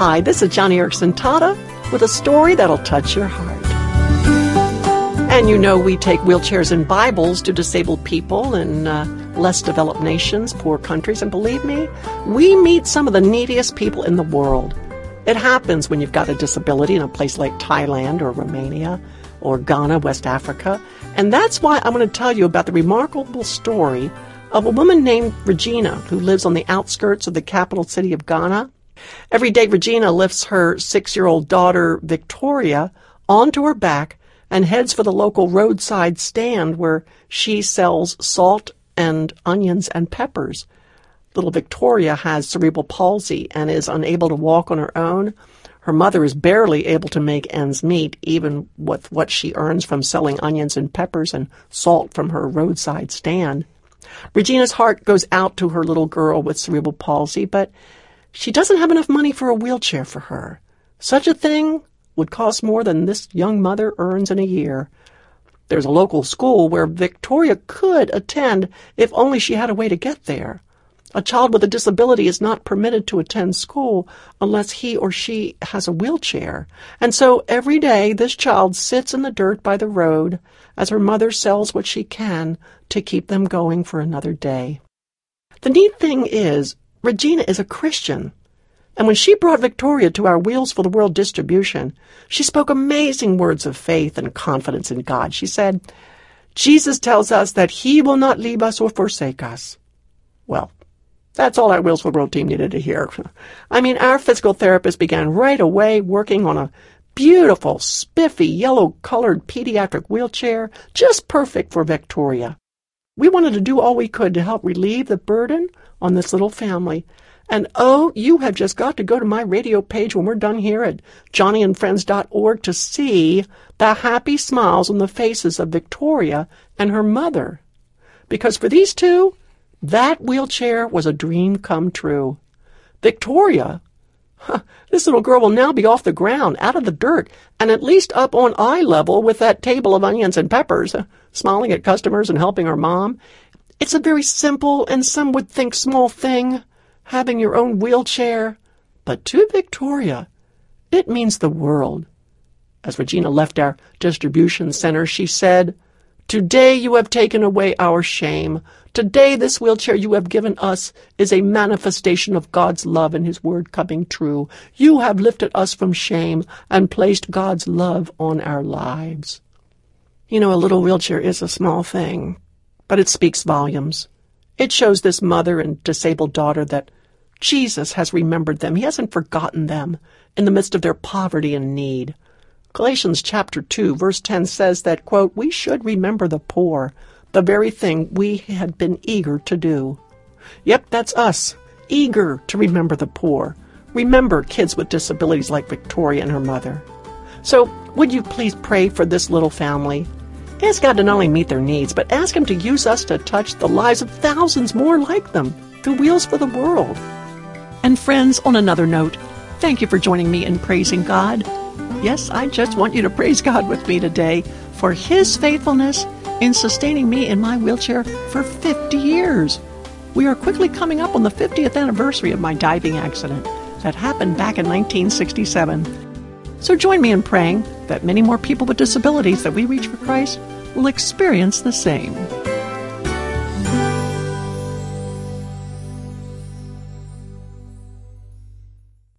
Hi, this is Joni Eareckson Tada with a story that'll touch your heart. And you know, we take wheelchairs and Bibles to disabled people in uh, less developed nations, poor countries, and believe me, we meet some of the neediest people in the world. It happens when you've got a disability in a place like Thailand or Romania or Ghana, West Africa. And that's why I'm going to tell you about the remarkable story of a woman named Regina who lives on the outskirts of the capital city of Ghana. Every day, Regina lifts her six year old daughter, Victoria, onto her back and heads for the local roadside stand where she sells salt and onions and peppers. Little Victoria has cerebral palsy and is unable to walk on her own. Her mother is barely able to make ends meet, even with what she earns from selling onions and peppers and salt from her roadside stand. Regina's heart goes out to her little girl with cerebral palsy, but she doesn't have enough money for a wheelchair for her. Such a thing would cost more than this young mother earns in a year. There's a local school where Victoria could attend if only she had a way to get there. A child with a disability is not permitted to attend school unless he or she has a wheelchair. And so every day this child sits in the dirt by the road as her mother sells what she can to keep them going for another day. The neat thing is, Regina is a Christian. And when she brought Victoria to our Wheels for the World distribution, she spoke amazing words of faith and confidence in God. She said, Jesus tells us that he will not leave us or forsake us. Well, that's all our Wheels for the World team needed to hear. I mean, our physical therapist began right away working on a beautiful, spiffy, yellow-colored pediatric wheelchair, just perfect for Victoria. We wanted to do all we could to help relieve the burden on this little family and oh, you have just got to go to my radio page when we're done here at joniandfriends.org to see the happy smiles on the faces of Victoria and her mother. Because for these two, that wheelchair was a dream come true. Victoria, this little girl will now be off the ground, out of the dirt, and at least up on eye level with that table of onions and peppers, smiling at customers and helping her mom. It's a very simple and some would think small thing having your own wheelchair, but to Victoria, it means the world. As Regina left our distribution center, she said, Today you have taken away our shame. Today this wheelchair you have given us is a manifestation of God's love and His word coming true. You have lifted us from shame and placed God's love on our lives. You know, a little wheelchair is a small thing, but it speaks volumes. It shows this mother and disabled daughter that Jesus has remembered them. He hasn't forgotten them in the midst of their poverty and need. Galatians chapter 2 verse 10 says that, quote, we should remember the poor, the very thing we had been eager to do. Yep, that's us, eager to remember the poor. Remember kids with disabilities like Victoria and her mother. So, would you please pray for this little family? Ask God to not only meet their needs, but ask Him to use us to touch the lives of thousands more like them through Wheels for the World. And friends, on another note, thank you for joining me in praising God. Yes, I just want you to praise God with me today for His faithfulness in sustaining me in my wheelchair for 50 years. We are quickly coming up on the 50th anniversary of my diving accident that happened back in 1967. So join me in praying that many more people with disabilities that we reach for Christ will experience the same.